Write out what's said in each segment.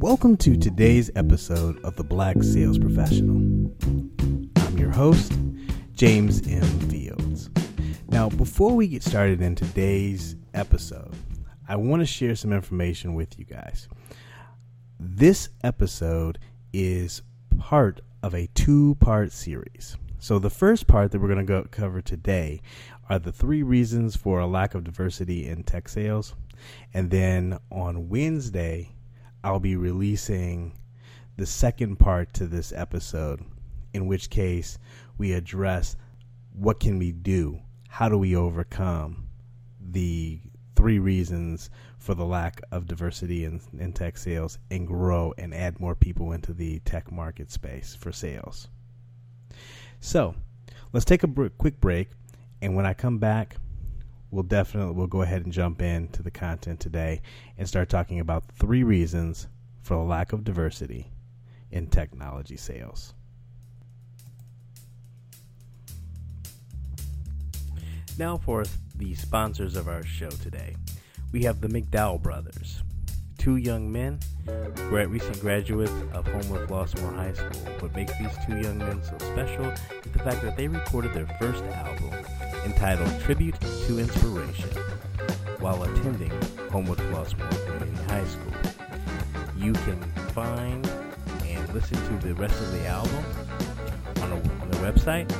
Welcome to today's episode of The Black Sales Professional. I'm your host, James M. Fields. Now, before we get started in today's episode, I want to share some information with you guys. This episode is part of a two part series. So, the first part that we're going to go cover today are the three reasons for a lack of diversity in tech sales. And then on Wednesday, I'll be releasing the second part to this episode, in which case we address what can we do? How do we overcome the three reasons for the lack of diversity in, in tech sales and grow and add more people into the tech market space for sales? So let's take a br- quick break, and when I come back, we'll definitely we'll go ahead and jump into the content today and start talking about three reasons for the lack of diversity in technology sales. Now for the sponsors of our show today. We have the McDowell brothers, two young men, recent graduates of Homewood Flossmoor High School. What makes these two young men so special is the fact that they recorded their first album entitled Tribute to Inspiration while attending Homewood Flossmoor Community High School. You can find and listen to the rest of the album on, a, on the website,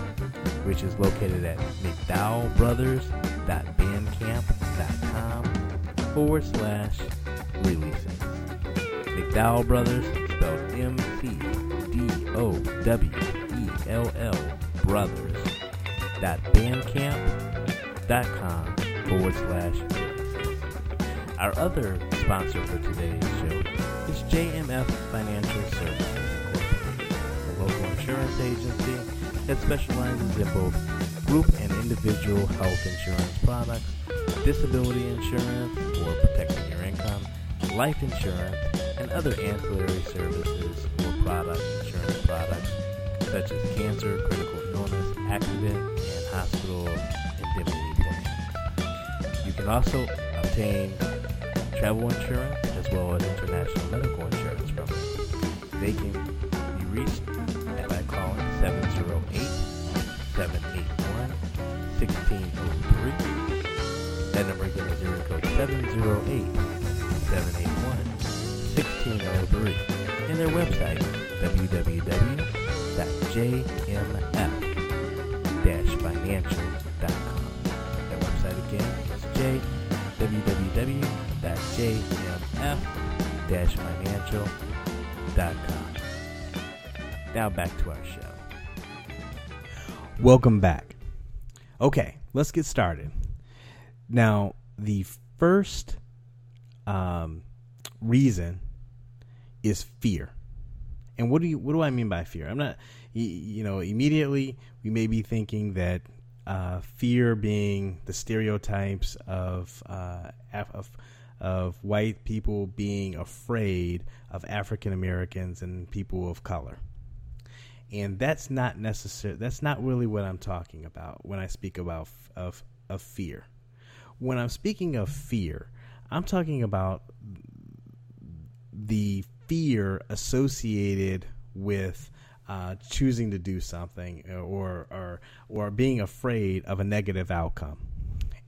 which is located at McDowellbrothers.bandcamp.com forward slash McDowell Brothers, spelled M C D O W E L L Brothers dot bandcamp.com forward slash. Our other sponsor for today's show is JMF Financial Services a local insurance agency that specializes in both group and individual health insurance products, disability insurance life insurance, and other ancillary services or product insurance products such as cancer, critical illness, accident, and hospital indemnity plans. You can also obtain travel insurance as well as international medical insurance from them. They can be reached by calling 708-781-1603. That number again is area code 708-781-1603 and their website www.jmf-financial.com. That website again is j www.jmf-financial.com. Now back to our show. Welcome back. Okay, let's get started. Now, the first um, reason is fear. And what do you what do I mean by fear? I'm not y- you know, immediately we may be thinking that uh, fear being the stereotypes of, uh, of of white people being afraid of African Americans and people of color. And that's not necessary. That's not really what I'm talking about when I speak about f- of of fear. When I'm speaking of fear, I'm talking about the fear associated with uh, choosing to do something or, or or being afraid of a negative outcome.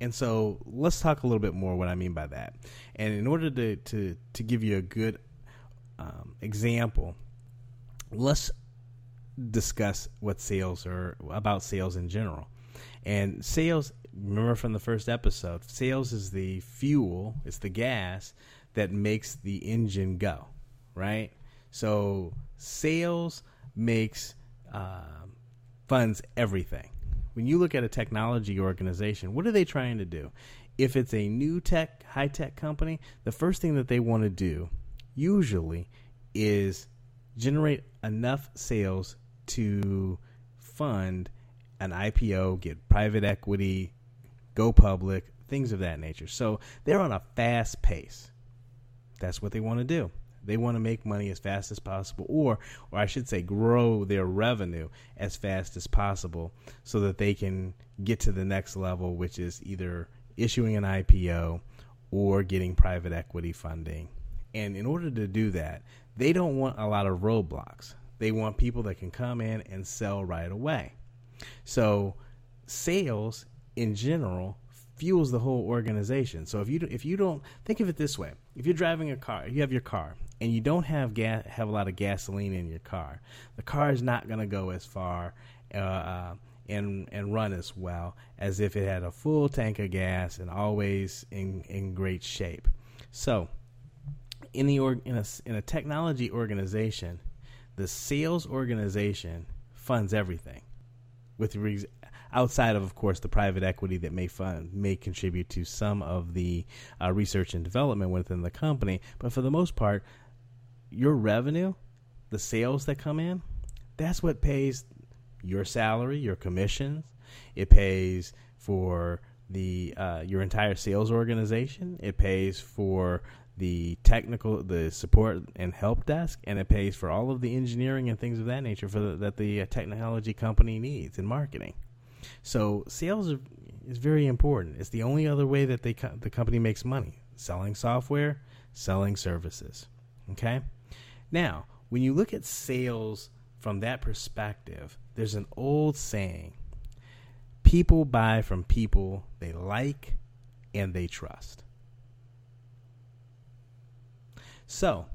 And so let's talk a little bit more what I mean by that. And in order to to, to give you a good um, example, let's discuss what sales are about sales in general. And sales, remember from the first episode, sales is the fuel, it's the gas that makes the engine go, right? So sales makes um, funds everything, when you look at a technology organization, what are they trying to do? If it's a new tech, high tech company, the first thing that they want to do usually is generate enough sales to fund an IPO, get private equity, go public, things of that nature. So they're on a fast pace. That's what they want to do. They want to make money as fast as possible, or, or I should say, grow their revenue as fast as possible, so that they can get to the next level, which is either issuing an IPO or getting private equity funding. And in order to do that, they don't want a lot of roadblocks. They want people that can come in and sell right away. So, sales in general fuels the whole organization. So if you if you don't think of it this way, if you're driving a car, you have your car, and you don't have gas, have a lot of gasoline in your car, the car is not going to go as far uh, uh, and and run as well as if it had a full tank of gas and always in in great shape. So in the org, in a in a technology organization, the sales organization funds everything with outside of, of course, the private equity that may fund may contribute to some of the uh, research and development within the company. But for the most part, your revenue, the sales that come in, that's what pays your salary, your commissions. It pays for the uh, your entire sales organization. It pays for the technical, the support and help desk, and it pays for all of the engineering and things of that nature for the, that the uh, technology company needs in marketing. So sales are, is very important. It's the only other way that they the company makes money: selling software, selling services. Okay. Now, when you look at sales from that perspective, there's an old saying: people buy from people they like and they trust. So,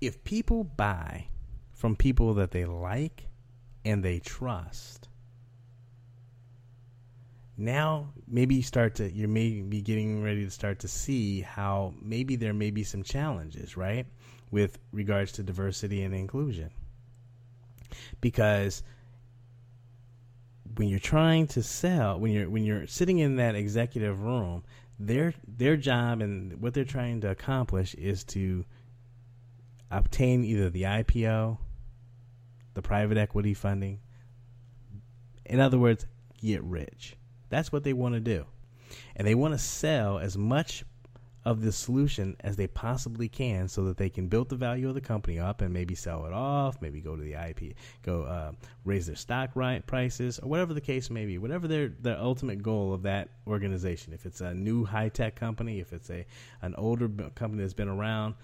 if people buy from people that they like and they trust, now maybe you start to you may be getting ready to start to see how maybe there may be some challenges right with regards to diversity and inclusion. Because when you're trying to sell when you're when you're sitting in that executive room their their job and what they're trying to accomplish is to obtain either the IPO the private equity funding in other words get rich that's what they want to do. And they want to sell as much of the solution as they possibly can so that they can build the value of the company up and maybe sell it off, maybe go to the IP, go uh, raise their stock right prices, or whatever the case may be, whatever their, their ultimate goal of that organization. If it's a new high tech company, if it's a an older company that's been around,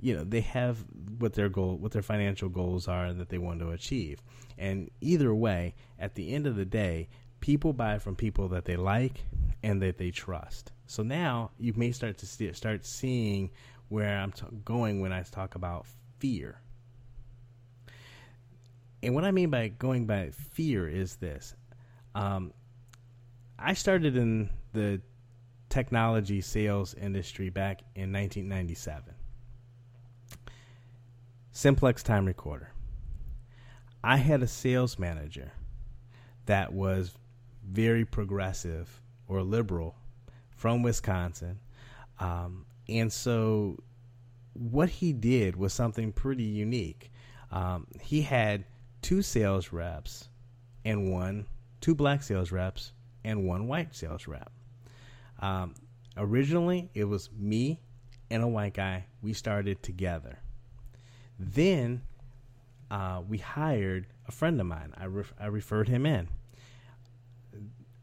you know they have what their goal, what their financial goals are that they want to achieve. And either way, at the end of the day, people buy from people that they like and that they trust. So now you may start to see, start seeing where I'm t- going when I talk about fear. And what I mean by going by fear is this: um, I started in the technology sales industry back in 1997. Simplex Time Recorder. I had a sales manager that was very progressive or liberal from Wisconsin. Um, and so what he did was something pretty unique. Um, he had two sales reps and one, two black sales reps and one white sales rep. Um, originally, it was me and a white guy. We started together. Then uh, we hired a friend of mine. I, ref- I referred him in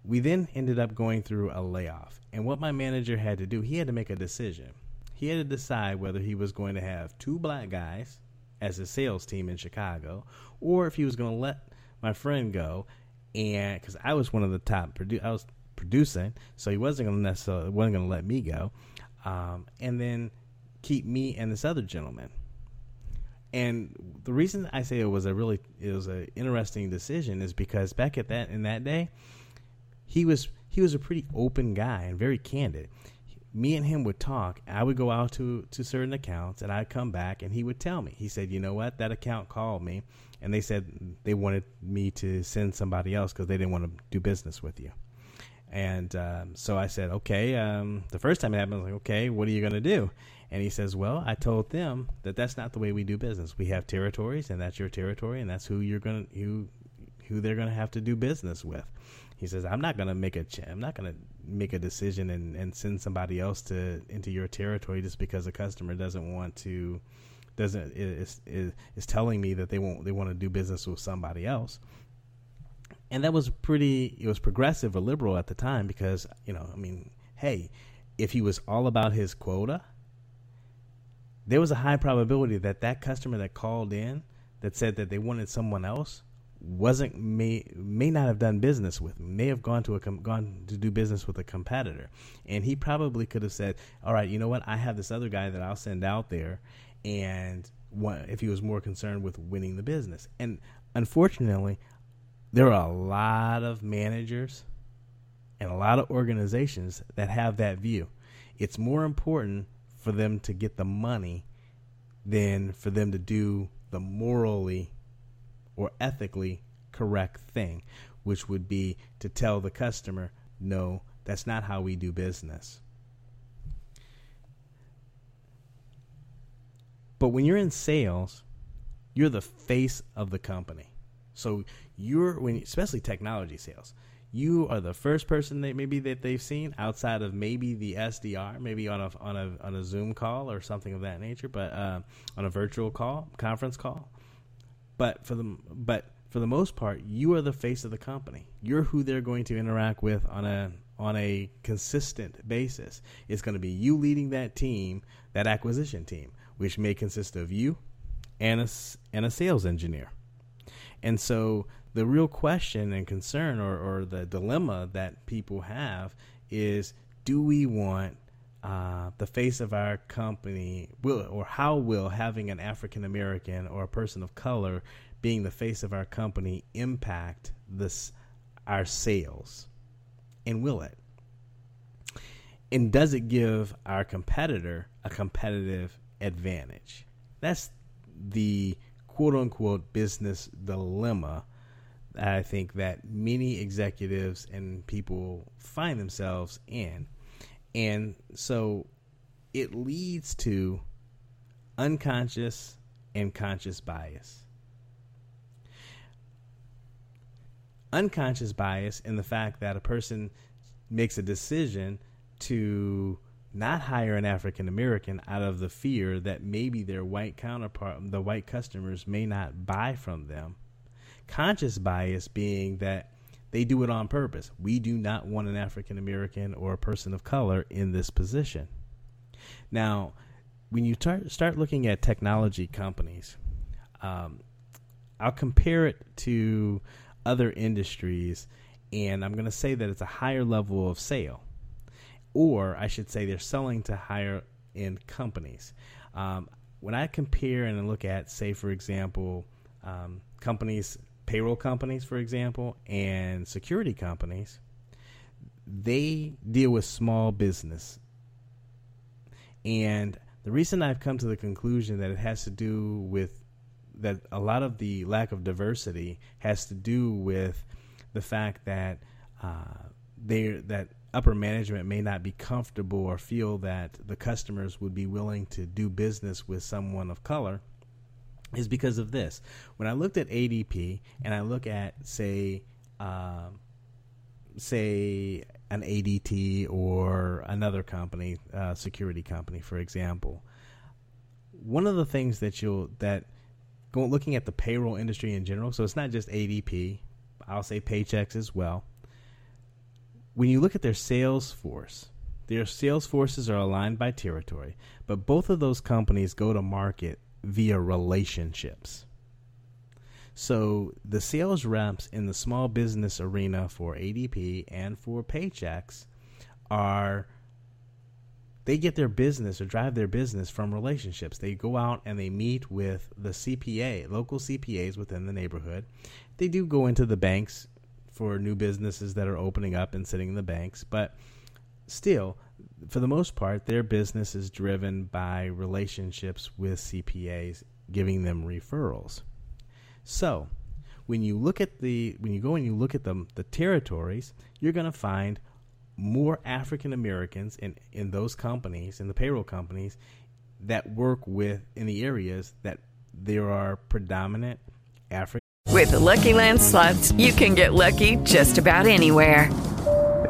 we then ended up going through a layoff. And what my manager had to do, he had to make a decision. He had to decide whether he was going to have two black guys as a sales team in Chicago, or if he was going to let my friend go. And because I was one of the top, produ- I was producing, so he wasn't going to necessarily wasn't going to let me go, um, and then keep me and this other gentleman. And the reason I say it was a really it was an interesting decision is because back at that in that day, he was he was a pretty open guy and very candid. Me and him would talk. I would go out to to certain accounts, and I'd come back, and he would tell me. He said, "You know what? That account called me, and they said they wanted me to send somebody else because they didn't want to do business with you. And um, so I said, okay. Um, the first time it happened, I was like, okay, what are you going to do? And he says, well, I told them that that's not the way we do business. We have territories, and that's your territory, and that's who you're going to who who they're going to have to do business with. He says, I'm not going to make a ch- I'm not to make a decision and, and send somebody else to into your territory just because a customer doesn't want to doesn't is is, is telling me that they won't they want to do business with somebody else. And that was pretty it was progressive or liberal at the time because you know i mean hey if he was all about his quota there was a high probability that that customer that called in that said that they wanted someone else wasn't may may not have done business with may have gone to a com- gone to do business with a competitor. And he probably could have said all right you know what? I have this other guy that i'll send out there and what, if he was more concerned with winning the business. And unfortunately there are a lot of managers and a lot of organizations that have that view. It's more important for them to get the money than for them to do the morally or ethically correct thing, which would be to tell the customer, no, that's not how we do business. But when you're in sales, you're the face of the company. So you're when especially technology sales, you are the first person that maybe that they've seen outside of maybe the SDR, maybe on a on a on a Zoom call or something of that nature, but uh, on a virtual call, conference call. But for the but for the most part, you are the face of the company. You're who they're going to interact with on a on a consistent basis. It's going to be you leading that team, that acquisition team, which may consist of you and a and a sales engineer. And so the real question and concern or, or the dilemma that people have is do we want uh, the face of our company will or how will having an African American or a person of color being the face of our company impact this our sales? And will it? And does it give our competitor a competitive advantage? That's the quote unquote business dilemma that I think that many executives and people find themselves in. And so it leads to unconscious and conscious bias. Unconscious bias in the fact that a person makes a decision to not hire an African American out of the fear that maybe their white counterpart, the white customers, may not buy from them. Conscious bias being that they do it on purpose. We do not want an African American or a person of color in this position. Now, when you tar- start looking at technology companies, um, I'll compare it to other industries, and I'm going to say that it's a higher level of sale or I should say they're selling to higher end companies. Um, when I compare and look at, say, for example, um, companies, payroll companies, for example, and security companies, they deal with small business. And the reason I've come to the conclusion that it has to do with that a lot of the lack of diversity has to do with the fact that uh, they that upper management may not be comfortable or feel that the customers would be willing to do business with someone of color is because of this. When I looked at ADP and I look at say uh, say an ADT or another company, uh, security company, for example, one of the things that you'll that going looking at the payroll industry in general, so it's not just ADP. I'll say Paychex as well when you look at their sales force, their sales forces are aligned by territory, but both of those companies go to market via relationships. So the sales reps in the small business arena for ADP and for Paychex are they get their business or drive their business from relationships. They go out and they meet with the CPA, local CPAs within the neighborhood. They do go into the banks for new businesses that are opening up and sitting in the banks. But still, for the most part, their business is driven by relationships with CPAs, giving them referrals. So, when you look at the when you go and you look at the the territories, you're going to find more African Americans in in those companies in the payroll companies that work with in the areas that there are predominant African. With the Lucky Land slots, you can get lucky just about anywhere.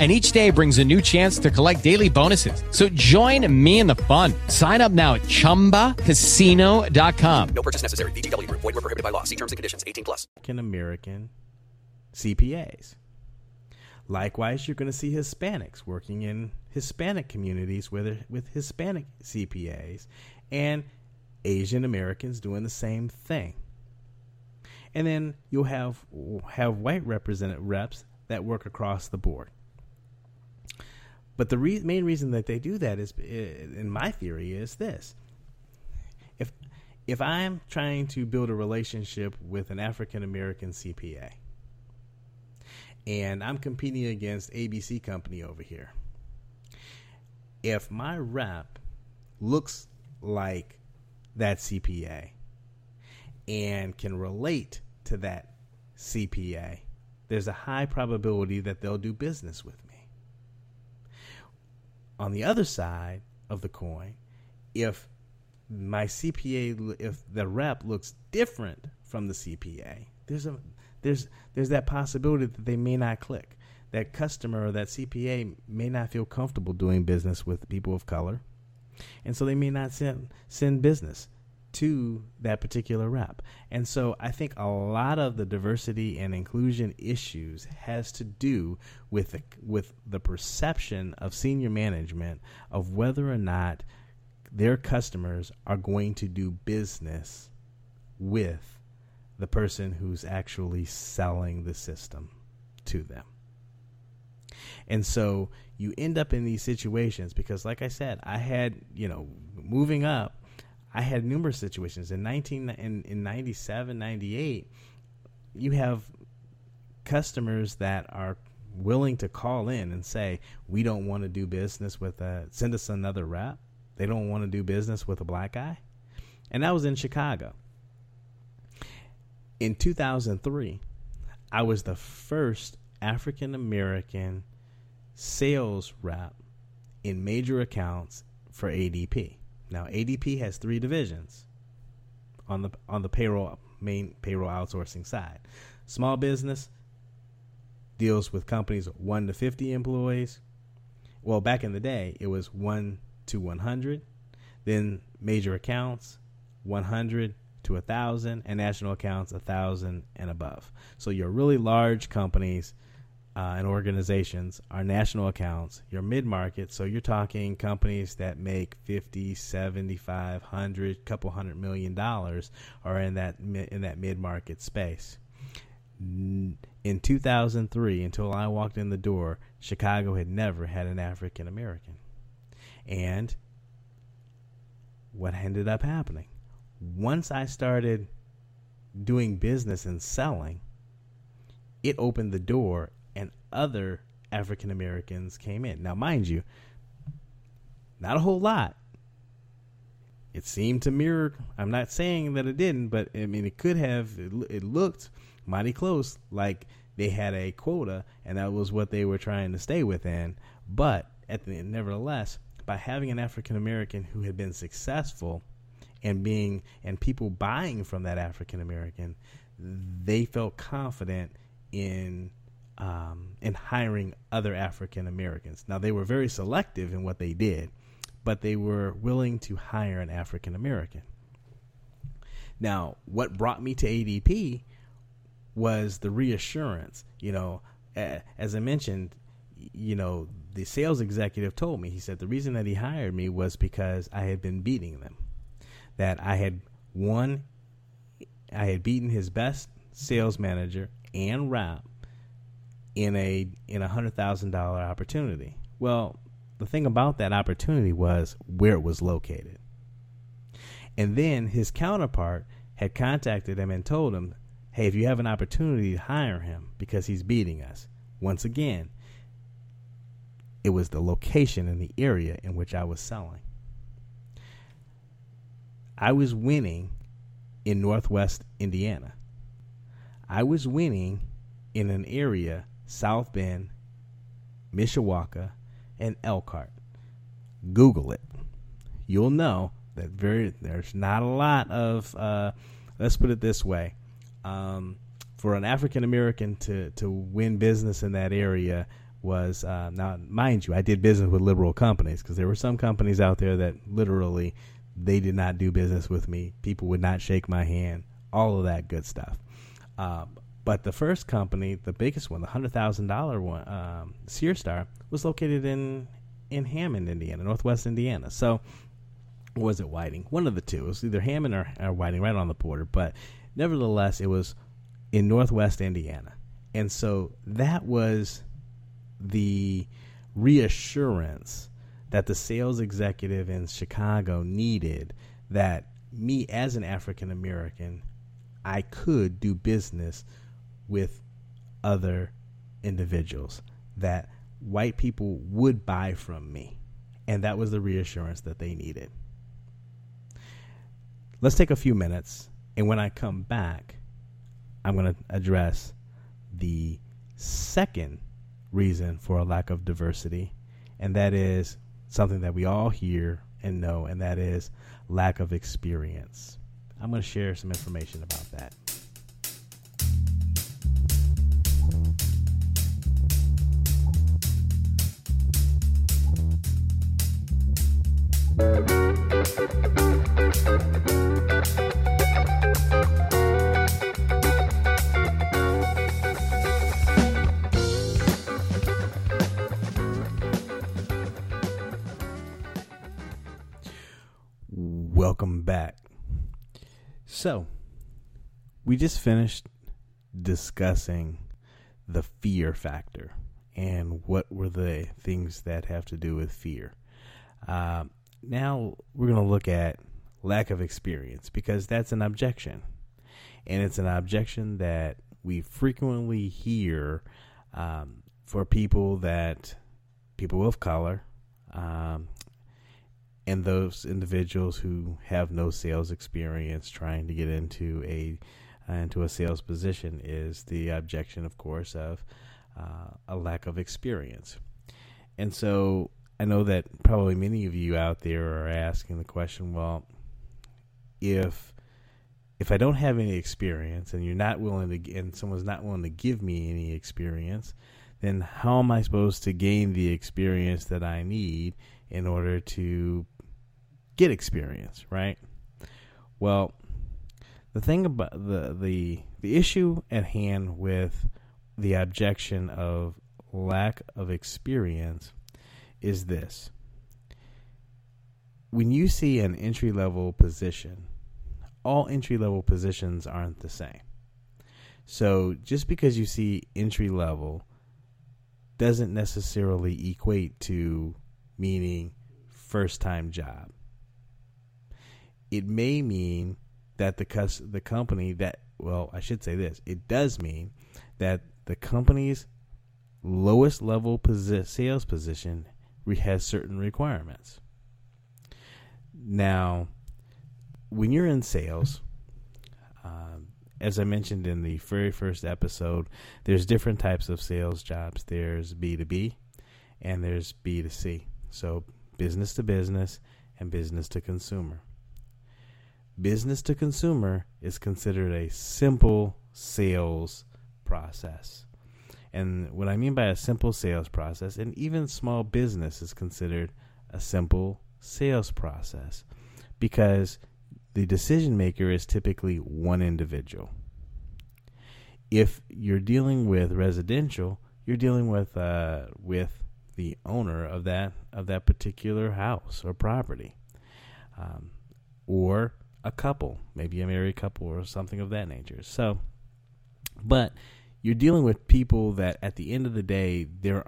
and each day brings a new chance to collect daily bonuses. So join me in the fun. Sign up now at ChumbaCasino.com. No purchase necessary. VGW Group. Void were prohibited by law. See terms and conditions. 18 plus. African American CPAs. Likewise, you're going to see Hispanics working in Hispanic communities with, with Hispanic CPAs and Asian Americans doing the same thing. And then you'll have have white represented reps that work across the board. But the re- main reason that they do that is, in my theory, is this: if if I'm trying to build a relationship with an African American CPA, and I'm competing against ABC Company over here, if my rep looks like that CPA and can relate to that CPA, there's a high probability that they'll do business with on the other side of the coin, if my CPA, if the rep looks different from the CPA, there's a there's there's that possibility that they may not click. That customer or that CPA may not feel comfortable doing business with people of color, and so they may not send send business to that particular rep. And so I think a lot of the diversity and inclusion issues has to do with the, with the perception of senior management of whether or not their customers are going to do business with the person who's actually selling the system to them. And so you end up in these situations because like I said, I had, you know, moving up I had numerous situations in 19 in, in 97, 98. You have customers that are willing to call in and say, "We don't want to do business with a send us another rep." They don't want to do business with a black guy. And that was in Chicago. In 2003, I was the first African American sales rep in major accounts for ADP. Now ADP has three divisions on the on the payroll main payroll outsourcing side. Small business deals with companies 1 to 50 employees. Well, back in the day, it was 1 to 100. Then major accounts 100 to 1000 and national accounts 1000 and above. So your really large companies uh, and organizations are national accounts. Your mid market, so you're talking companies that make 50, 75, 100, couple hundred million dollars are in that in that mid market space. In 2003, until I walked in the door, Chicago had never had an African American. And what ended up happening? Once I started doing business and selling, it opened the door and other African Americans came in. Now, mind you, not a whole lot. It seemed to mirror. I'm not saying that it didn't, but I mean, it could have. It, it looked mighty close, like they had a quota, and that was what they were trying to stay within. But at the nevertheless, by having an African American who had been successful and being and people buying from that African American, they felt confident in um, in hiring other African Americans. Now, they were very selective in what they did, but they were willing to hire an African American. Now, what brought me to ADP was the reassurance. You know, as I mentioned, you know, the sales executive told me, he said the reason that he hired me was because I had been beating them. That I had won, I had beaten his best sales manager and rep in a in a hundred thousand dollar opportunity. Well, the thing about that opportunity was where it was located. And then his counterpart had contacted him and told him, hey, if you have an opportunity to hire him because he's beating us. Once again, it was the location and the area in which I was selling. I was winning in Northwest Indiana. I was winning in an area, South Bend, Mishawaka, and Elkhart. Google it. You'll know that very there's not a lot of uh, let's put it this way um, for an African American to to win business in that area was uh, now mind you I did business with liberal companies because there were some companies out there that literally they did not do business with me people would not shake my hand all of that good stuff uh, but the first company the biggest one the hundred thousand dollar one um, Cerestar was located in in Hammond Indiana Northwest Indiana so was it Whiting? One of the two. It was either Hammond or, or Whiting, right on the border. But nevertheless, it was in Northwest Indiana, and so that was the reassurance that the sales executive in Chicago needed that me as an African American, I could do business with other individuals that white people would buy from me. And that was the reassurance that they needed. Let's take a few minutes, and when I come back, I'm going to address the second reason for a lack of diversity, and that is something that we all hear and know, and that is lack of experience. I'm going to share some information about that. Welcome back. So, we just finished discussing the fear factor and what were the things that have to do with fear. Uh, now we're going to look at lack of experience because that's an objection. And it's an objection that we frequently hear um, for people that, people of color, um, and those individuals who have no sales experience trying to get into a uh, into a sales position is the objection, of course, of uh, a lack of experience. And so I know that probably many of you out there are asking the question, well, if if I don't have any experience and you're not willing to and someone's not willing to give me any experience, then how am I supposed to gain the experience that I need in order to get experience, right? Well, the thing about the the the issue at hand with the objection of lack of experience is this. When you see an entry level position, all entry level positions aren't the same. So just because you see entry level doesn't necessarily equate to meaning first time job it may mean that the cus- the company that well, I should say this. It does mean that the company's lowest level posi- sales position has certain requirements. Now, when you're in sales, um, as I mentioned in the very first episode, there's different types of sales jobs. There's B2B and there's B2C. So, business to business and business to consumer business to consumer is considered a simple sales process. And what I mean by a simple sales process, and even small business is considered a simple sales process because the decision maker is typically one individual. If you're dealing with residential, you're dealing with uh, with the owner of that of that particular house or property, um, or a couple, maybe a married couple or something of that nature. So, but you're dealing with people that at the end of the day they're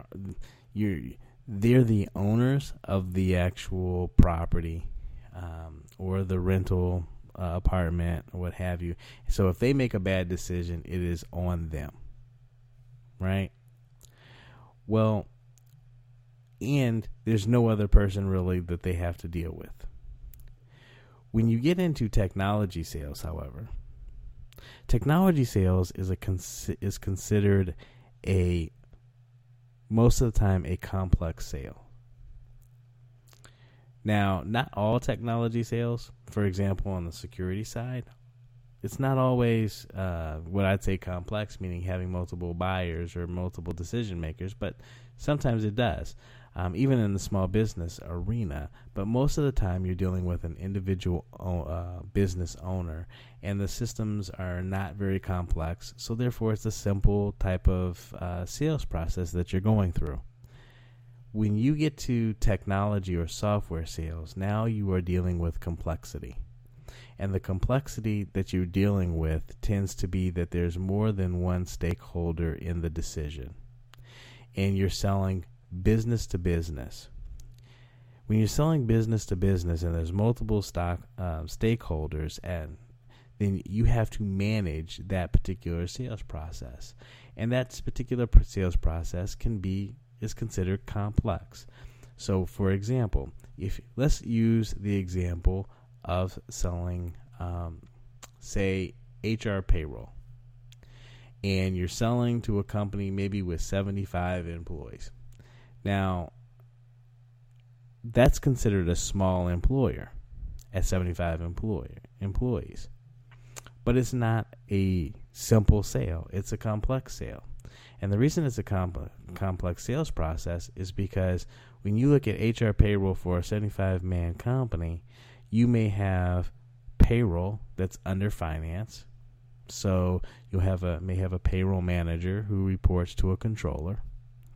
you're they're the owners of the actual property um, or the rental uh, apartment or what have you. So if they make a bad decision, it is on them, right? Well, and there's no other person really that they have to deal with. When you get into technology sales, however, technology sales is a is considered a most of the time a complex sale. Now, not all technology sales, for example, on the security side, it's not always uh, what I'd say complex, meaning having multiple buyers or multiple decision makers, but sometimes it does um, even in the small business arena. But most of the time, you're dealing with an individual uh, business owner, and the systems are not very complex. So, therefore, it's a simple type of uh, sales process that you're going through. When you get to technology or software sales, now you are dealing with complexity. And the complexity that you're dealing with tends to be that there's more than one stakeholder in the decision. And you're selling business to business. When you're selling business to business and there's multiple stock uh, stakeholders, and then you have to manage that particular sales process, and that particular sales process can be is considered complex. So, for example, if let's use the example of selling, um, say, HR payroll, and you're selling to a company maybe with 75 employees. Now, that's considered a small employer at 75 employer, employees. But it's not a simple sale, it's a complex sale. And the reason it's a comp- complex sales process is because when you look at HR payroll for a 75 man company, you may have payroll that's under finance. So you'll have a may have a payroll manager who reports to a controller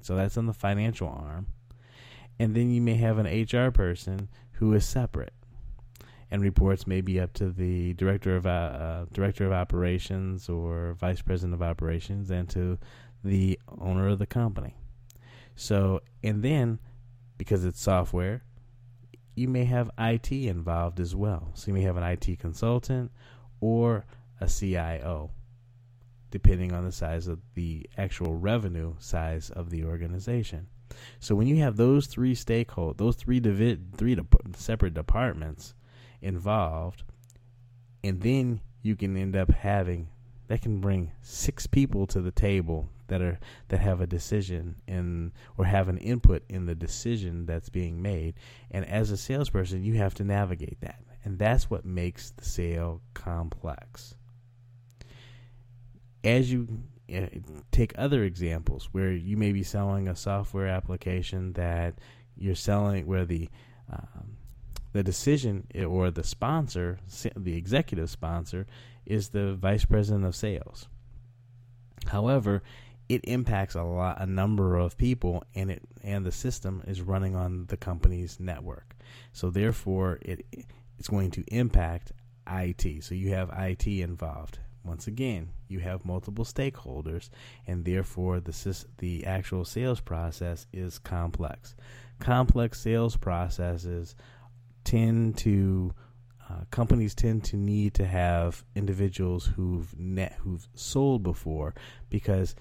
so that's on the financial arm. And then you may have an HR person who is separate and reports maybe up to the director of uh, uh, director of operations or vice president of operations and to the owner of the company. So, and then because it's software, you may have IT involved as well. So you may have an IT consultant or a CIO depending on the size of the actual revenue size of the organization. So when you have those three stakeholders, those three divi- three de- separate departments involved, and then you can end up having that can bring six people to the table that are that have a decision in or have an input in the decision that's being made. And as a salesperson, you have to navigate that, and that's what makes the sale complex as you uh, take other examples where you may be selling a software application that you're selling where the um, the decision or the sponsor, the executive sponsor, is the vice president of sales. However, it impacts a lot, a number of people, and it and the system is running on the company's network. So therefore, it it's going to impact IT. So you have IT involved once again, you have multiple stakeholders, and therefore the the actual sales process is complex. Complex sales processes tend to uh, companies tend to need to have individuals who've net who've sold before because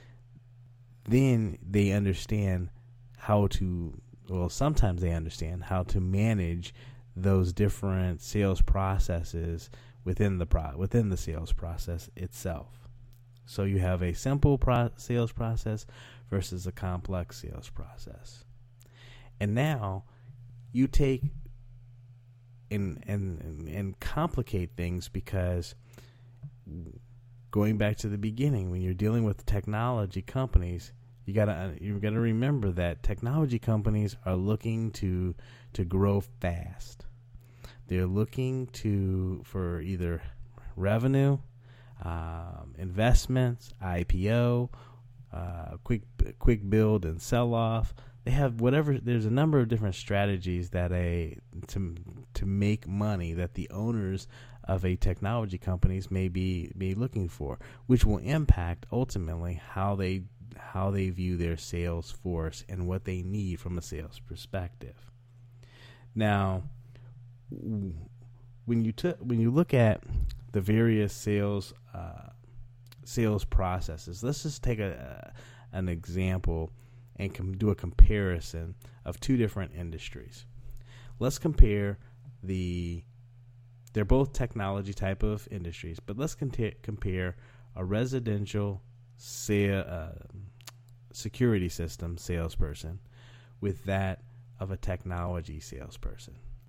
then they understand how to well sometimes they understand how to manage those different sales processes within the pro- within the sales process itself. So you have a simple pro- sales process versus a complex sales process. And now you take and and and complicate things because going back to the beginning when you're dealing with technology companies you gotta uh, you gotta remember that technology companies are looking to to grow fast They're looking to for either revenue, um, investments, IPO, uh, quick quick build and sell off. They have whatever. There's a number of different strategies that a to to make money that the owners of a technology companies may be be looking for, which will impact ultimately how they how they view their sales force and what they need from a sales perspective. Now, when you t- when you look at the various sales uh, sales processes, let's just take a, a an example and com- do a comparison of two different industries. Let's compare the they're both technology type of industries, but let's compare a residential uh, security system salesperson with that of a technology salesperson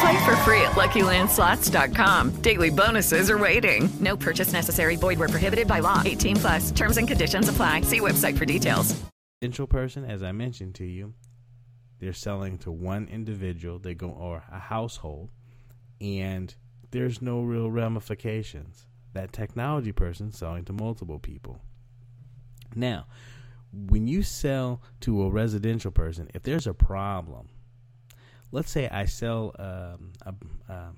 Play for free at LuckyLandSlots.com. Daily bonuses are waiting. No purchase necessary. Void were prohibited by law. 18 plus. Terms and conditions apply. See website for details. Individual person, as I mentioned to you, they're selling to one individual. They go or a household, and there's no real ramifications. That technology person selling to multiple people. Now, when you sell to a residential person, if there's a problem, let's say I sell um, a, uh,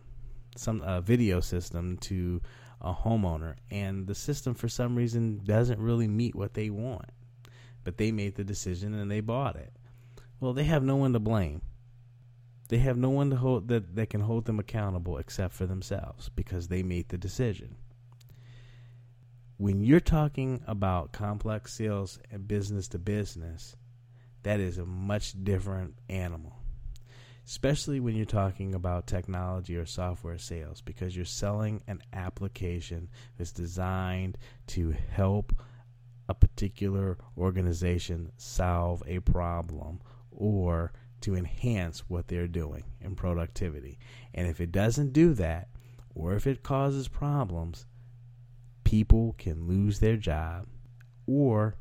some a video system to a homeowner, and the system for some reason doesn't really meet what they want, but they made the decision and they bought it. Well, they have no one to blame. They have no one to hold that that can hold them accountable except for themselves because they made the decision when you're talking about complex sales and business to business, that is a much different animal. Especially when you're talking about technology or software sales, because you're selling an application that's designed to help a particular organization solve a problem or to enhance what they're doing in productivity. And if it doesn't do that, or if it causes problems, people can lose their job or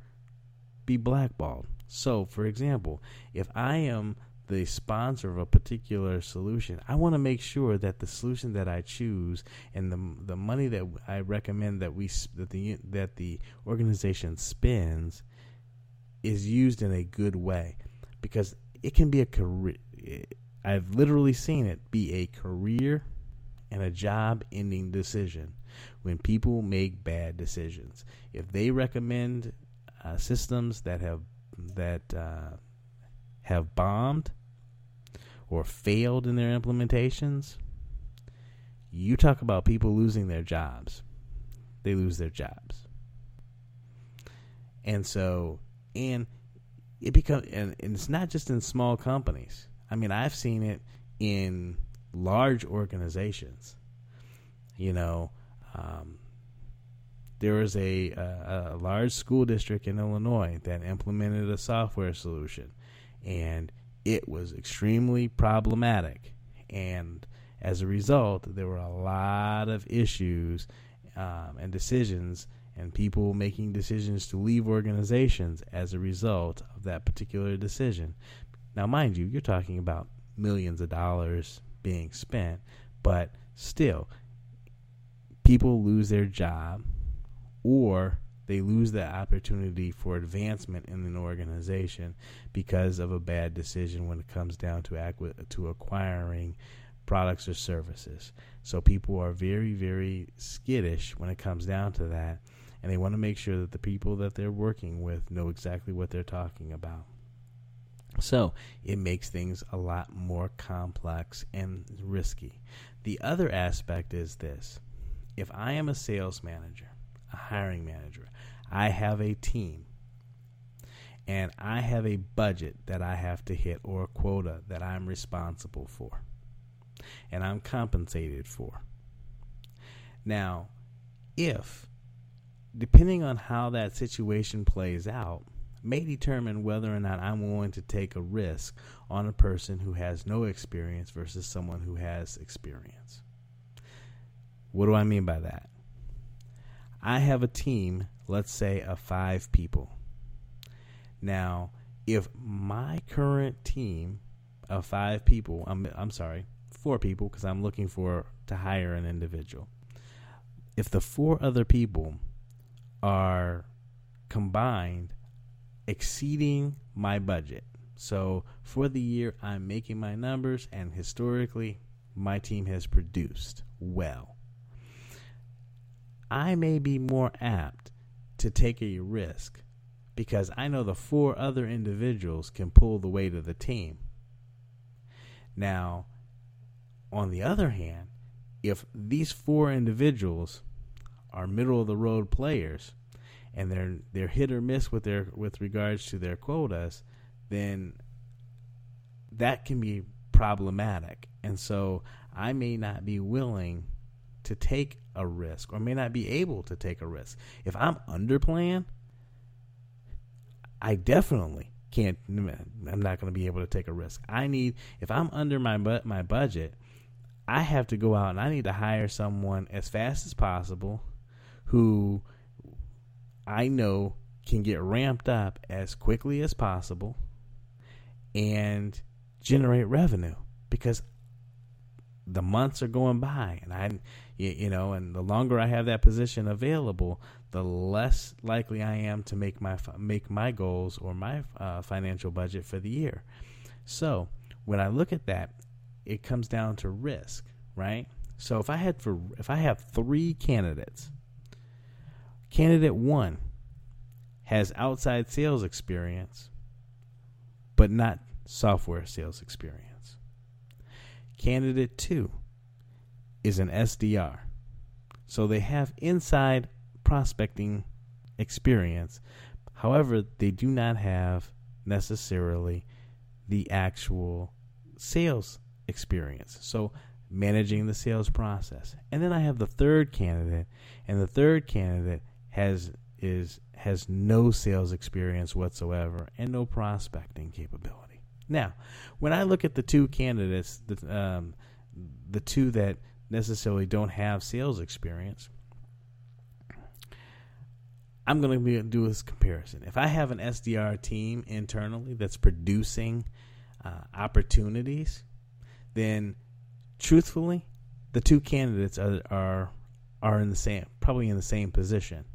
be blackballed. So, for example, if I am the sponsor of a particular solution, I want to make sure that the solution that I choose and the the money that I recommend that we that the that the organization spends is used in a good way because it can be a career I've literally seen it be a career and a job ending decision when people make bad decisions. If they recommend uh, systems that have that uh, have bombed or failed in their implementations, you talk about people losing their jobs. They lose their jobs. And so, and it becomes, and, and it's not just in small companies. I mean, I've seen it in large organizations. You know, um, there was a, a, a large school district in Illinois that implemented a software solution, and it was extremely problematic. And as a result, there were a lot of issues um, and decisions, and people making decisions to leave organizations as a result of that particular decision. Now, mind you, you're talking about millions of dollars being spent, but still, people lose their job or they lose the opportunity for advancement in an organization because of a bad decision when it comes down to to acquiring products or services. So people are very very skittish when it comes down to that and they want to make sure that the people that they're working with know exactly what they're talking about. So it makes things a lot more complex and risky. The other aspect is this if I am a sales manager, a hiring manager, I have a team, and I have a budget that I have to hit or a quota that I'm responsible for, and I'm compensated for. Now, if depending on how that situation plays out, may determine whether or not I'm willing to take a risk on a person who has no experience versus someone who has experience. What do I mean by that? I have a team, let's say, of five people. Now, if my current team of five people, I'm, I'm sorry, four people, because I'm looking for to hire an individual. If the four other people are combined exceeding my budget, so for the year I'm making my numbers, and historically my team has produced well. I may be more apt to take a risk because I know the four other individuals can pull the weight of the team. Now, on the other hand, if these four individuals are middle of the road players and they're they're hit or miss with their with regards to their quotas, then that can be problematic. And so I may not be willing to take a risk or may not be able to take a risk. If I'm under plan, I definitely can't I'm not going to be able to take a risk. I need if I'm under my my budget, I have to go out and I need to hire someone as fast as possible who I know can get ramped up as quickly as possible and generate revenue because the months are going by and I you, you, know and the longer I have that position available the less likely I am to make my make my goals or my uh, financial budget for the year. So when I look at that it comes down to risk right? So if I had for if I have 3 candidates candidate 1 has outside sales experience but not software sales experience. Candidate 2 is an SDR. So they have inside prospecting experience. However, they do not have necessarily the actual sales experience. So managing the sales process. And then I have the third candidate, and the third candidate has is has no sales experience whatsoever and no prospecting capability. Now, when I look at the two candidates, the, um, the two that necessarily don't have sales experience, I'm going to do this comparison. If I have an SDR team internally that's producing uh, opportunities, then truthfully, the two candidates are, are are in the same probably in the same position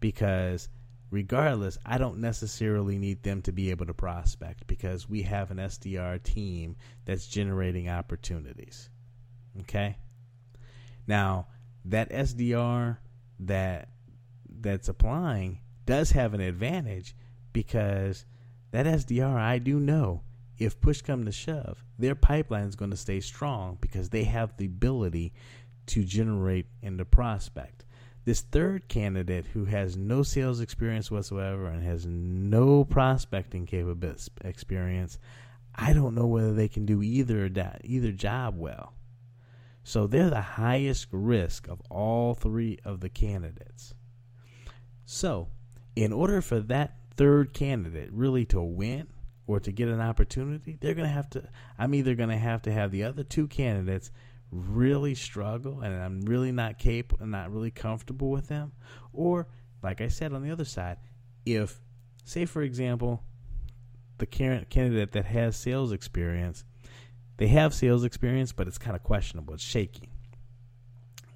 because regardless, I don't necessarily need them to be able to prospect because we have an SDR team that's generating opportunities. Okay? Now, that SDR that that's applying does have an advantage because that SDR I do know if push come to shove, their pipeline is going to stay strong because they have the ability to generate and to prospect. This third candidate who has no sales experience whatsoever and has no prospecting capability experience, I don't know whether they can do either either job well. So they're the highest risk of all three of the candidates. So, in order for that third candidate really to win or to get an opportunity, they're going to have to I'm either going to have to have the other two candidates really struggle and I'm really not capable, and not really comfortable with them, or like I said on the other side, if say for example, the candidate that has sales experience, they have sales experience, but it's kind of questionable. It's shaky.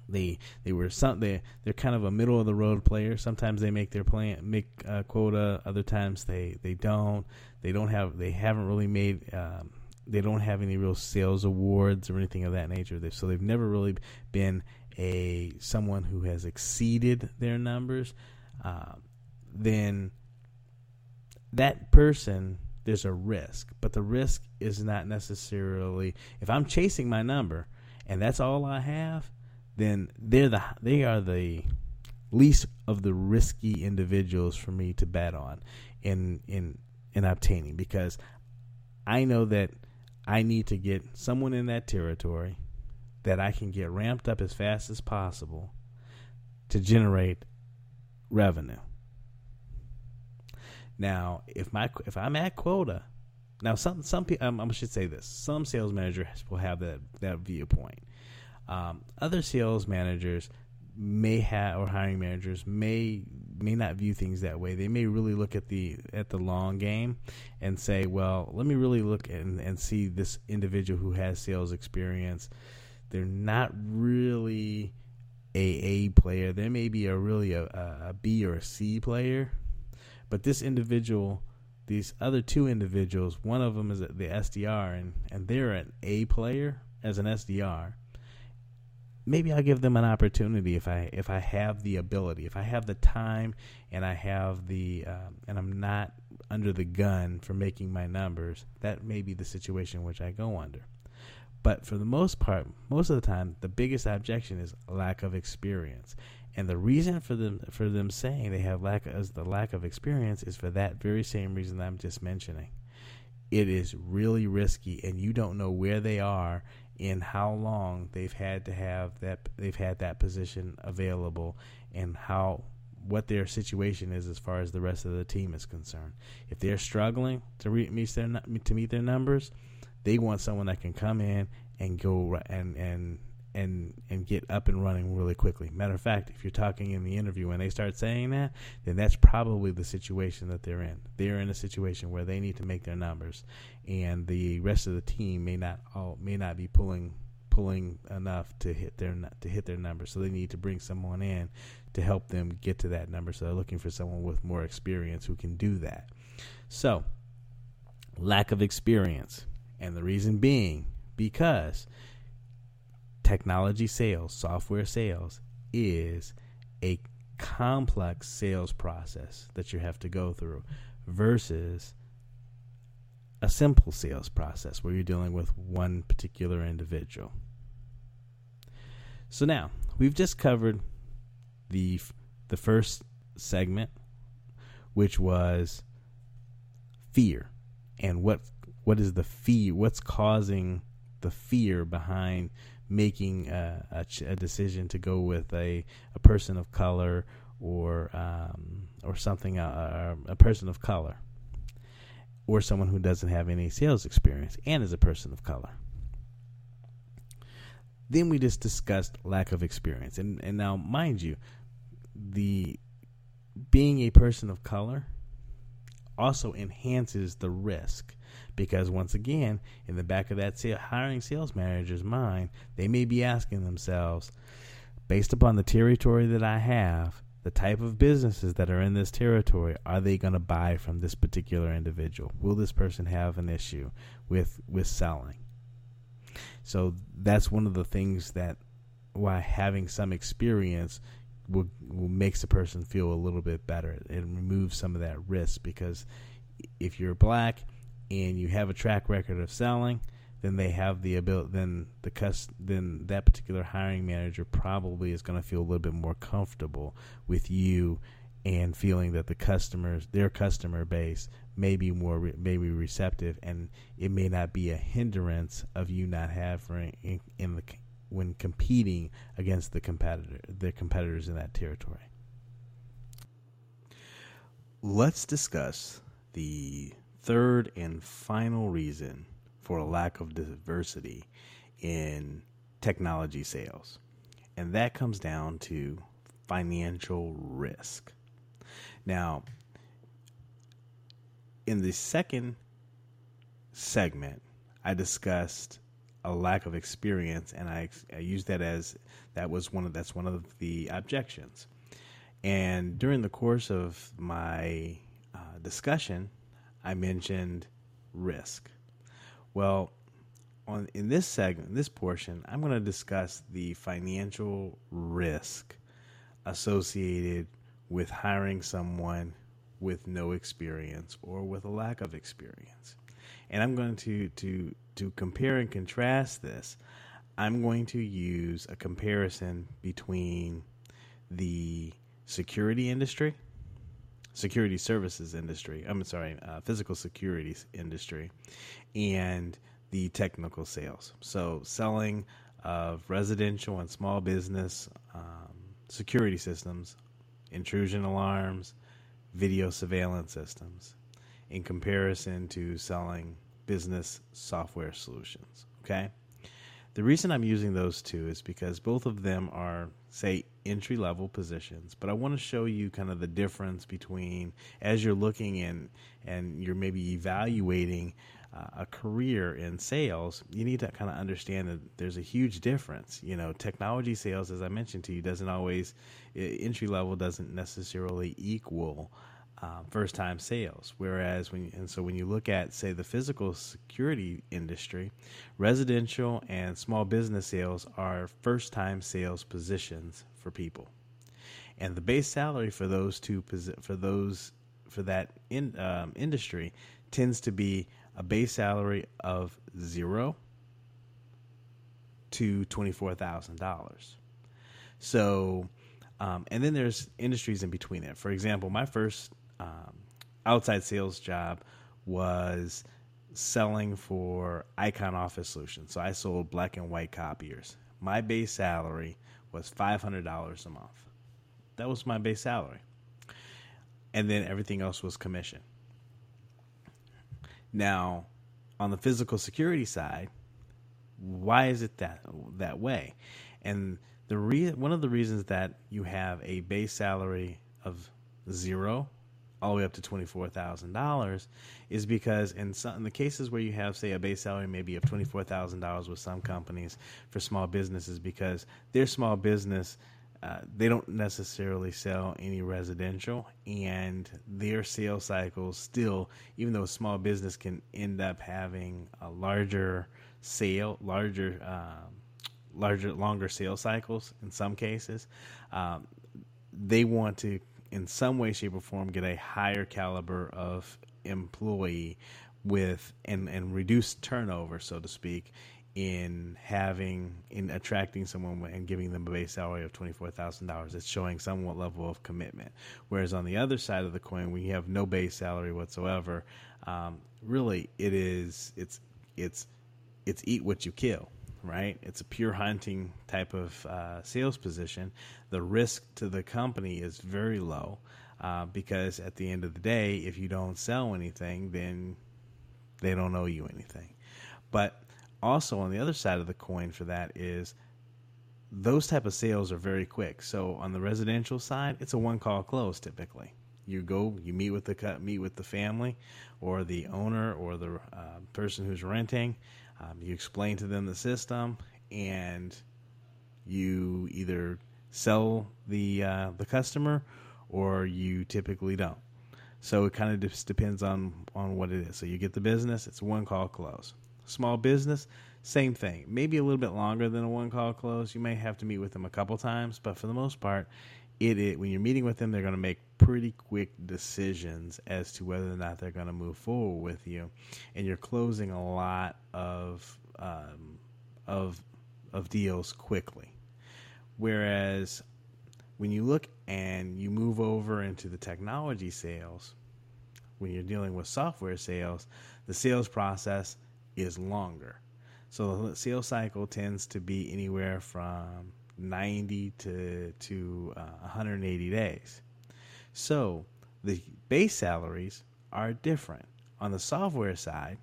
They they were some they they're kind of a middle of the road player. Sometimes they make their plan make a quota. Other times they they don't. They don't have they haven't really made um, they don't have any real sales awards or anything of that nature. They so they've never really been a someone who has exceeded their numbers. Uh, then that person there's a risk, but the risk is not necessarily if I'm chasing my number and that's all I have, then they're the they are the least of the risky individuals for me to bet on in in in obtaining because I know that I need to get someone in that territory that I can get ramped up as fast as possible to generate revenue. Now, if my if I'm at quota, now some some people um, I should say this: some sales managers will have that that viewpoint. Um, other sales managers may have or hiring managers may may not view things that way. They may really look at the at the long game and say, "Well, let me really look and and see this individual who has sales experience. They're not really a A player. They may be a really a, a B or a C player, but this individual." These other two individuals, one of them is the SDR, and, and they're an A player as an SDR maybe I'll give them an opportunity if I if I have the ability, if I have the time, and I have the um, and I'm not under the gun for making my numbers. That may be the situation which I go under. But for the most part, most of the time, the biggest objection is lack of experience. And the reason for them for them saying they have lack the lack of experience is for that very same reason that I'm just mentioning. It is really risky, and you don't know where they are in how long they've had to have that they've had that position available and how what their situation is as far as the rest of the team is concerned. If they're struggling to re- meet their to meet their numbers, they want someone that can come in and go and and and and get up and running really quickly. Matter of fact, if you're talking in the interview when they start saying that, then that's probably the situation that they're in. They're in a situation where they need to make their numbers, and the rest of the team may not all may not be pulling pulling enough to hit their to hit their numbers. So they need to bring someone in to help them get to that number. So they're looking for someone with more experience who can do that. So lack of experience, and the reason being because technology sales, software sales, is a complex sales process that you have to go through versus a simple sales process where you're dealing with one particular individual. So now, we've just covered the the first segment which was fear and what what is the fear what's causing the fear behind making a, a, a, decision to go with a, a person of color or um, or something uh, a person of color or someone who doesn't have any sales experience and is a person of color. Then we just discussed lack of experience, and and now mind you, the being a person of color also enhances the risk because once again, in the back of that hiring sales manager's mind, they may be asking themselves, based upon the territory that I have, the type of businesses that are in this territory, are they going to buy from this particular individual? Will this person have an issue with with selling? So that's one of the things that why having some experience will, will makes a person feel a little bit better. It removes some of that risk because if you're black and you have a track record of selling, then they have the ability. Then the cus- then that particular hiring manager probably is going to feel a little bit more comfortable with you and feeling that the customers, their customer base, may be more re- may be receptive, and it may not be a hindrance of you not having in, in the when competing against the competitor, the competitors in that territory. Let's discuss the third and final reason for a lack of diversity in technology sales. And that comes down to financial risk. Now, in the second segment, I discussed a lack of experience, and I, I used that as that was one of that's one of the objections. And during the course of my uh, discussion, I mentioned risk. Well, on in this segment, this portion, I'm going to discuss the financial risk associated with hiring someone with no experience or with a lack of experience. And I'm going to to to compare and contrast this. I'm going to use a comparison between the security industry security services industry. I'm sorry, uh, physical security industry, and the technical sales. So selling of residential and small business um, security systems intrusion alarms, video surveillance systems, in comparison to selling business software solutions. Okay? The reason I'm using those two is because both of them are, say, entry level positions, but I want to show you kind of the difference between as you're looking in and you're maybe evaluating uh, a career in sales, you need to kind of understand that there's a huge difference. You know, technology sales, as I mentioned to you, doesn't always, entry level doesn't necessarily equal um, first time sales. Whereas when and so when you look at say the physical security industry, residential and small business sales are first time sales positions for people, and the base salary for those two for those for that in, um, industry tends to be a base salary of zero to twenty four thousand dollars. So. Um, and then there's industries in between it. For example, my first um, outside sales job was selling for Icon Office Solutions. So I sold black and white copiers. My base salary was $500 a month. That was my base salary. And then everything else was commission. Now, on the physical security side, why is it that that way? And the re- one of the reasons that you have a base salary of zero all the way up to twenty four thousand dollars is because in some in the cases where you have say a base salary maybe of twenty four thousand dollars with some companies for small businesses because their small business uh, they don't necessarily sell any residential and their sales cycles still even though a small business can end up having a larger sale larger um, larger longer sales cycles in some cases um, they want to in some way, shape, or form get a higher caliber of employee with and and reduce turnover, so to speak, in having in attracting someone and giving them a base salary of twenty four thousand dollars. It's showing somewhat level of commitment. Whereas on the other side of the coin, when you have no base salary whatsoever, um, really it is it's it's it's eat what you kill right? It's a pure hunting type of uh, sales position. The risk to the company is very low uh, because at the end of the day, if you don't sell anything, then they don't owe you anything. But also on the other side of the coin for that is those type of sales are very quick. So on the residential side, it's a one call close typically. You go, you meet with the meet with the family, or the owner, or the uh, person who's renting, um, you explain to them the system, and you either sell the uh, the customer or you typically don't. So it kind of just depends on on what it is. So you get the business, it's one call close. Small business, same thing. Maybe a little bit longer than a one call close. You may have to meet with them a couple times, but for the most part, it, it when you're meeting with them, they're going to make pretty quick decisions as to whether or not they're going to move forward with you, and you're closing a lot of um, of of deals quickly. Whereas when you look and you move over into the technology sales, when you're dealing with software sales, the sales process is longer. So the sales cycle tends to be anywhere from 90 to to uh, 180 days. So the base salaries are different. On the software side,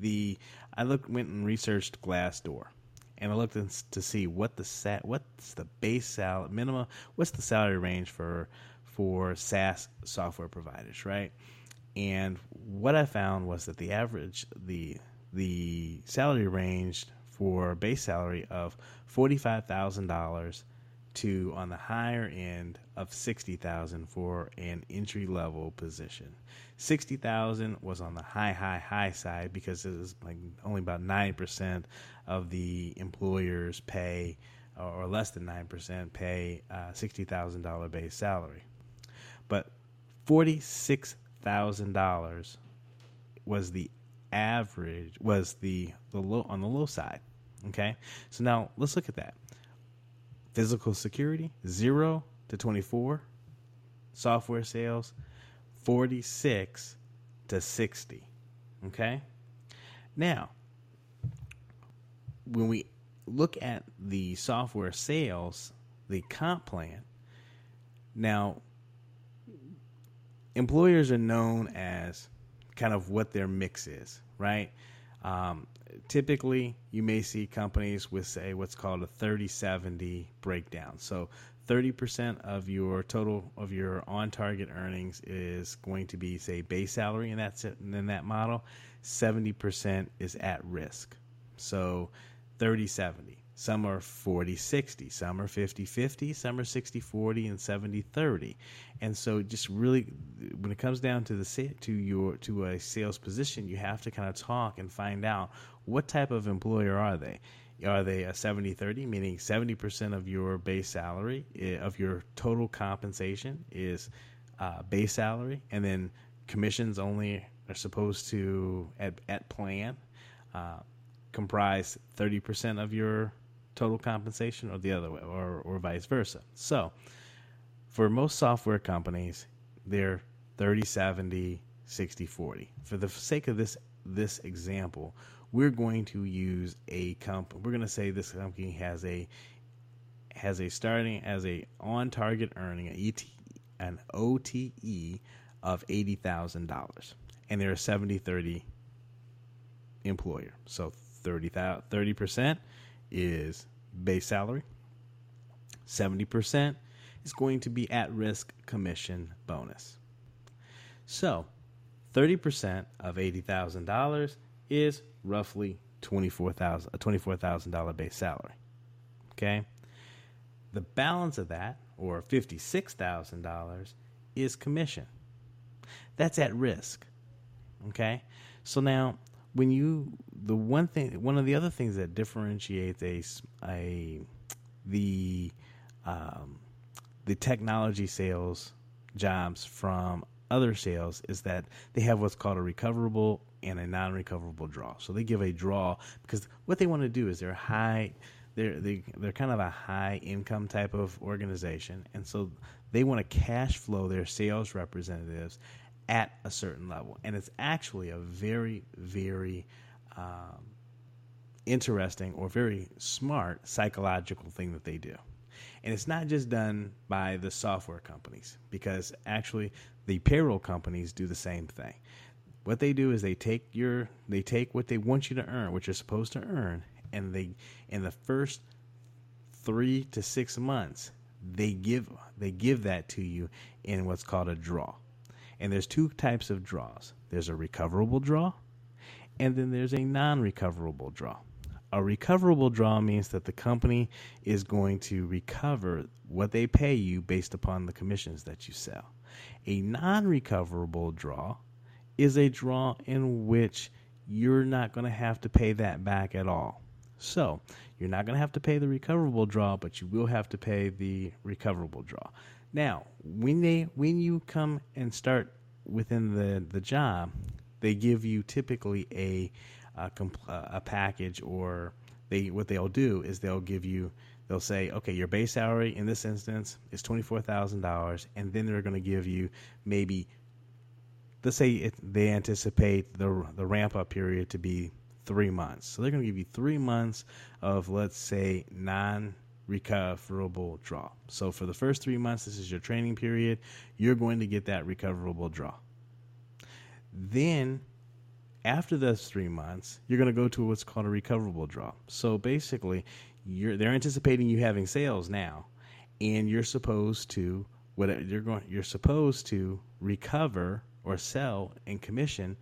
the I looked went and researched Glassdoor, and I looked to see what the sat what's the base salary minimum what's the salary range for for SaaS software providers, right? And what I found was that the average the the salary ranged for base salary of $45,000 to on the higher end of 60,000 for an entry level position. 60,000 was on the high high high side because it was like only about 9% of the employers pay or less than 9% pay uh, $60,000 base salary. But $46,000 was the average was the the low on the low side. Okay, so now let's look at that. Physical security zero to twenty four, software sales forty six to sixty. Okay, now when we look at the software sales, the comp plan Now, employers are known as kind of what their mix is, right? Um, typically, you may see companies with, say, what's called a 30 70 breakdown. So, 30% of your total of your on target earnings is going to be, say, base salary and in that, in that model. 70% is at risk. So, 30 70. Some are 40 60, some are 50 50, some are 60 40 and 70 30. And so just really when it comes down to the to your to a sales position, you have to kind of talk and find out what type of employer are they? Are they a 70 30, meaning 70% of your base salary, eh, of your total compensation is uh, base salary, and then commissions only are supposed to, at, at plan, uh, comprise 30% of your total compensation or the other way or, or vice versa. So for most software companies, they're 30 70 60 40. For the sake of this this example, we're going to use a comp we're going to say this company has a has a starting as a on target earning an ET an OTE of $80,000 and they're a 70 30 employer. So 30 percent is base salary. 70% is going to be at risk commission bonus. So, 30% of $80,000 is roughly 24,000 a $24,000 base salary. Okay? The balance of that or $56,000 is commission. That's at risk. Okay? So now when you the one thing one of the other things that differentiates a a the um, the technology sales jobs from other sales is that they have what's called a recoverable and a non-recoverable draw. So they give a draw because what they want to do is they're high they're they, they're kind of a high income type of organization and so they want to cash flow their sales representatives at a certain level. And it's actually a very, very um, interesting or very smart psychological thing that they do. And it's not just done by the software companies, because actually the payroll companies do the same thing. What they do is they take your they take what they want you to earn, what you're supposed to earn, and they in the first three to six months they give they give that to you in what's called a draw. And there's two types of draws there's a recoverable draw, and then there's a non recoverable draw. A recoverable draw means that the company is going to recover what they pay you based upon the commissions that you sell. A non recoverable draw is a draw in which you're not going to have to pay that back at all. So, you're not going to have to pay the recoverable draw, but you will have to pay the recoverable draw. Now, when they when you come and start within the the job, they give you typically a a, a package or they what they'll do is they'll give you they'll say okay your base salary in this instance is $24,000 and then they're going to give you maybe let's say it, they anticipate the the ramp up period to be 3 months. So they're going to give you 3 months of let's say non recoverable draw. So for the first three months, this is your training period. You're going to get that recoverable draw. Then, after those three months, you're going to go to what's called a recoverable draw. So basically, you're they're anticipating you having sales now, and you're supposed to what you're going you're supposed to recover or sell and commission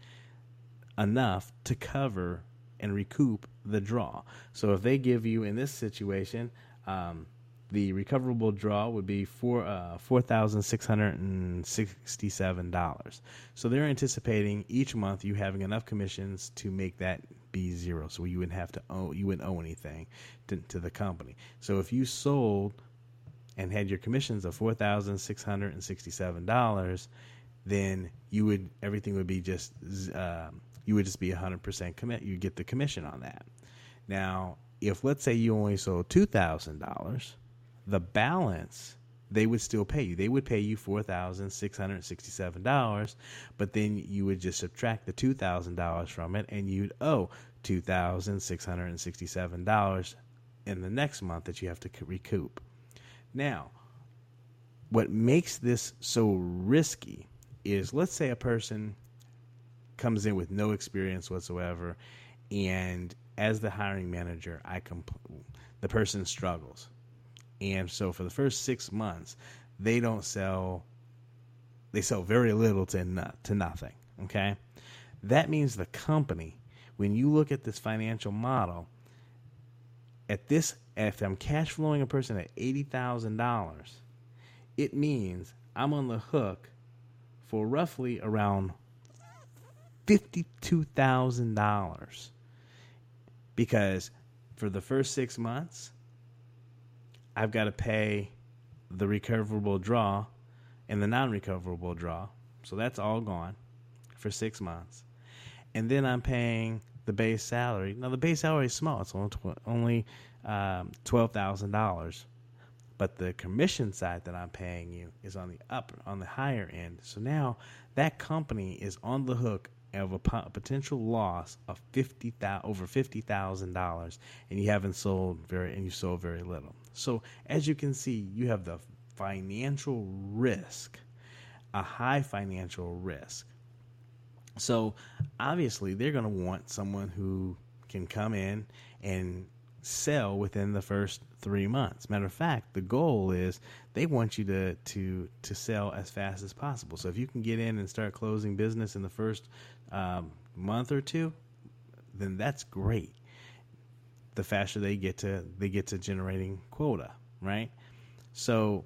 enough to cover and recoup the draw. So if they give you in this situation um, the recoverable draw would be four uh, four thousand six hundred and sixty seven dollars. So they're anticipating each month you having enough commissions to make that be zero. So you wouldn't have to owe you wouldn't owe anything to, to the company. So if you sold and had your commissions of four thousand six hundred and sixty seven dollars, then you would everything would be just uh, you would just be hundred percent commit. You get the commission on that. Now if let's say you only sold two thousand dollars, the balance they would still pay you. They would pay you four thousand six hundred sixty-seven dollars, but then you would just subtract the two thousand dollars from it, and you'd owe two thousand six hundred sixty-seven dollars in the next month that you have to recoup. Now, what makes this so risky is let's say a person comes in with no experience whatsoever and as the hiring manager I comp- the person struggles. And so for the first 6 months they don't sell they sell very little to no, to nothing okay? That means the company when you look at this financial model at this if I'm cash flowing a person at $80,000 it means I'm on the hook for roughly around $52,000 because for the first six months, I've got to pay the recoverable draw and the non recoverable draw. So that's all gone for six months. And then I'm paying the base salary. Now, the base salary is small, it's only, um, $12,000 but the commission side that I'm paying you is on the upper, on the higher end. So now that company is on the hook of a potential loss of fifty over fifty thousand dollars, and you haven't sold very, and you sold very little. So as you can see, you have the financial risk, a high financial risk. So obviously, they're going to want someone who can come in and sell within the first three months. Matter of fact, the goal is they want you to to to sell as fast as possible. So if you can get in and start closing business in the first um, month or two, then that's great. The faster they get to they get to generating quota, right? So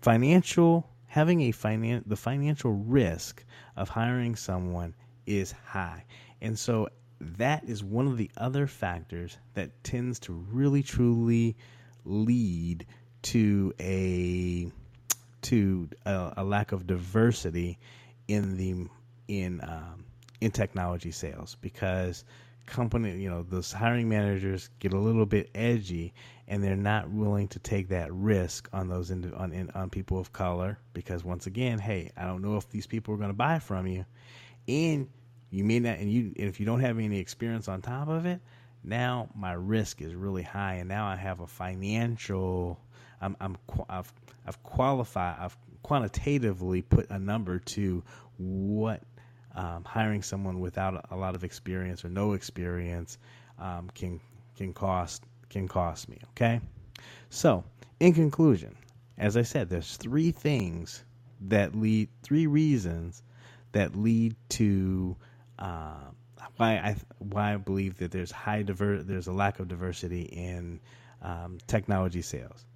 financial having a finan- the financial risk of hiring someone is high. And so that is one of the other factors that tends to really truly lead to a to a, a lack of diversity in the in um, in technology sales because company you know those hiring managers get a little bit edgy and they're not willing to take that risk on those in, on on people of color because once again hey I don't know if these people are going to buy from you and you may not, and you and if you don't have any experience on top of it, now my risk is really high, and now I have a financial. I'm, I'm I've I've qualified. I've quantitatively put a number to what um, hiring someone without a lot of experience or no experience um, can can cost can cost me. Okay, so in conclusion, as I said, there's three things that lead, three reasons that lead to uh, why I why I believe that there's high diver there's a lack of diversity in um, technology sales,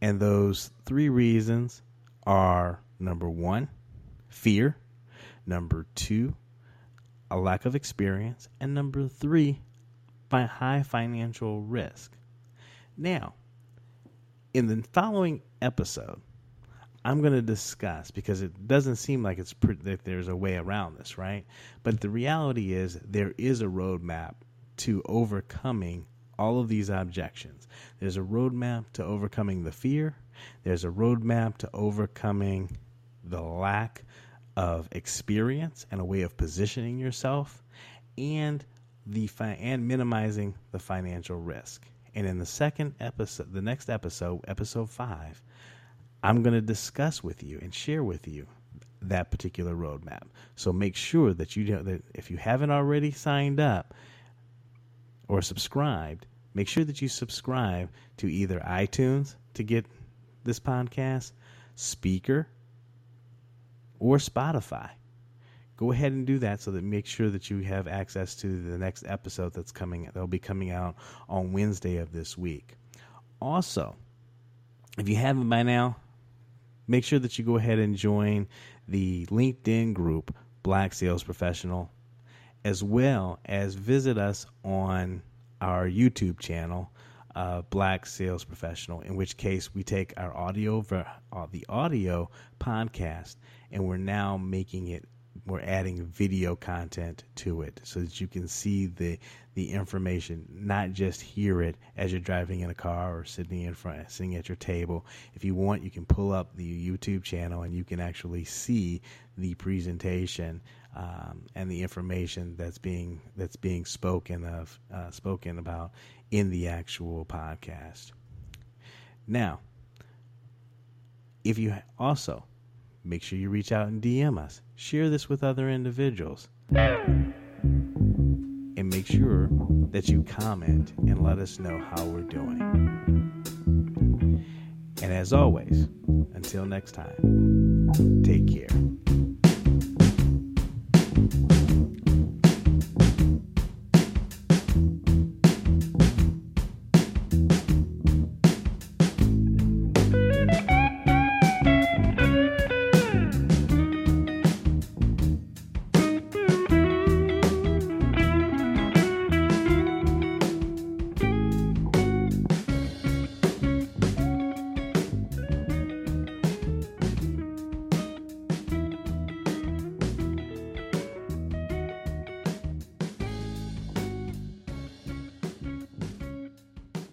and those three reasons are number one, fear, number two, a lack of experience, and number three, by high financial risk. Now, in the following episode, I'm going to discuss because it doesn't seem like it's pre- that there's a way around this, right? But the reality is there is a roadmap to overcoming all of these objections. There's a roadmap to overcoming the fear. There's a roadmap to overcoming the lack of experience and a way of positioning yourself, and the fi- and minimizing the financial risk. And in the second episode, the next episode, episode five, I'm going to discuss with you and share with you that particular roadmap. So make sure that you know that if you haven't already signed up or subscribed, make sure that you subscribe to either iTunes to get this podcast, Spreaker, or Spotify. Go ahead and do that so that make sure that you have access to the next episode that's coming that'll be coming out on Wednesday of this week. Also, if you haven't by now, make sure that you go ahead and join the LinkedIn group, Black Sales Professional, as well as visit us on our YouTube channel, uh, Black Sales Professional, in which case we take our audio, uh, the audio podcast, and we're now making it we're adding video content to it so that you can see the the information, not just hear it as you're driving in a car or sitting in front, sitting at your table. If you want, you can pull up the YouTube channel and you can actually see the presentation um, and the information that's being that's being spoken of uh, spoken about in the actual podcast. Now, If you also make sure you reach out and DM us, share this with other individuals, and make sure that you comment and let us know how we're doing. And as always, until next time, take care.